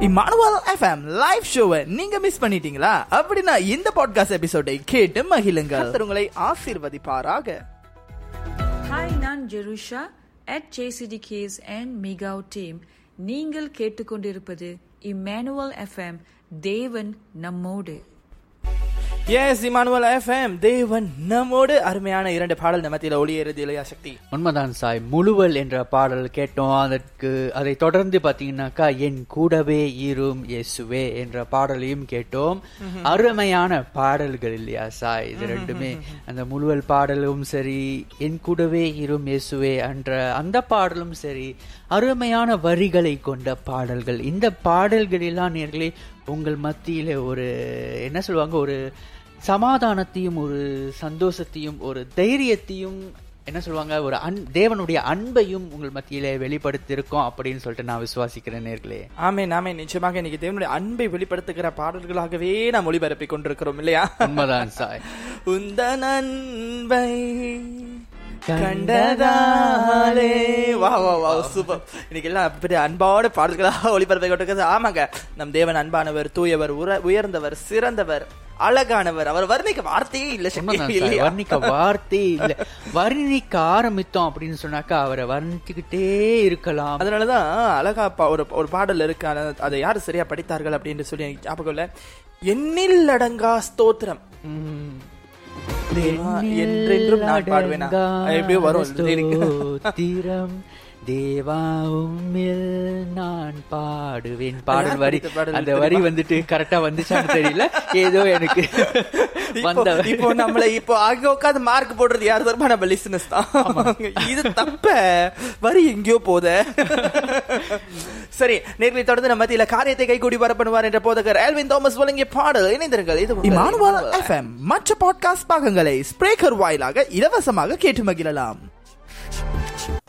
Emmanuel FM live ஷோவை நீங்க miss பண்ணிட்டீங்களா? அப்படின்னா இந்த பாட்காஸ்ட் எபிசோடை கேட்டு மகிழுங்க கர்த்தர் உங்களை ஆசீர்வதிப்பாராக. ஹாய் நான் ஜெருஷா அட் ஜேசிடிகேஸ் அண்ட் மிகாவ் டீம் நீங்கள் கேட்டுக்கொண்டிருப்பது இம்மானுவல் எஃப்எம் தேவன் நம்மோடு. எஸ் இமானுவல் எஃப்எம் தேவன் நம்மோடு. அருமையான இரண்டு பாடல் நமத்தில ஒளியேறுது இல்லையா சக்தி. உண்மைதான் சாய் முழுவல் என்ற பாடல் கேட்டோம். அதற்கு அதை தொடர்ந்து பாத்தீங்கன்னாக்கா என் கூடவே ஈரும் இயேசுவே என்ற பாடலையும் கேட்டோம். அருமையான பாடல்கள் இல்லையா சாய். இது ரெண்டுமே அந்த முழுவல் பாடலும் சரி என் கூடவே ஈரும் இயேசுவே என்ற அந்த பாடலும் சரி அருமையான வரிகளை கொண்ட பாடல்கள். இந்த பாடல்களெல்லாம் நேர்களே உங்கள் மத்தியில ஒரு என்ன சொல்லுவாங்க ஒரு சமாதானத்தையும் ஒரு சந்தோஷத்தையும் ஒரு தைரியத்தையும் என்ன சொல்லுவாங்க ஒரு அன் தேவனுடைய அன்பையும் உங்கள் மத்தியில வெளிப்படுத்தியிருக்கோம் அப்படின்னு சொல்லிட்டு நான் விசுவாசிக்கிறேன் நேர்களே. ஆமே நாமே நிச்சயமாக இன்னைக்கு தேவனுடைய அன்பை வெளிப்படுத்துகிற பாடல்களாகவே நாம் ஒளிபரப்பி கொண்டிருக்கிறோம் இல்லையா? உண்மைதான் சாய். உந்தன் அன்பை கண்டதாலே வா வா வா சூப்பர். இன்னைக்கு எல்லாம் அப்படி அன்பான பாடல்களாக ஒளிபரப்பை கொண்டிருக்கிறது. ஆமாங்க நம் தேவன் அன்பானவர் தூயவர் உர- உயர்ந்தவர் சிறந்தவர் அழகானவர். அவர் வர்ணிக்க வார்த்தையே இல்ல வர்ணிக்க வார்த்தை இல்ல. வர்ணிக்க ஆரம்பித்தோம் அப்படின்னு சொன்னாக்கா அவரை வர்ணிச்சுக்கிட்டே இருக்கலாம். அதனாலதான் அழகா ஒரு ஒரு பாடல் இருக்கு. அதை யாரு சரியா படித்தார்கள் அப்படின்னு சொல்லி ஞாபகம் இல்ல. எண்ணில் அடங்கா ஸ்தோத்திரம். என்றென்றும் நான் பாடுவேனா? எப்படியோ வரும்? தேவா உம்மில் நான் பாடுவேன். பாடல் வரி அந்த வரி? வந்துட்டு கரெக்டா வந்துச்சான்னு தெரியல. ஏதோ எனக்கு இப்போ- நம்மள இப்போ அங்க உட்காந்து மார்க் போடுறது யார் தரமா நம்ம லிசனஸ் தான். இது தப்ப. வரி எங்கேயோ போத. சரி நேர்களை தொடர்ந்து நம்ம மத்தியில காரியத்தை கைகூடி வர பண்ணுவார் என்ற போதகர் எல்வின் தாமஸ் வழங்கிய பாடல் இணைந்திருங்கள். இது இமானுவல் எஃப்எம் மற்ற பாட்காஸ்ட் பாகங்களை ஸ்பிரேக்கர் வாயிலாக இலவசமாக கேட்டு மகிழலாம்.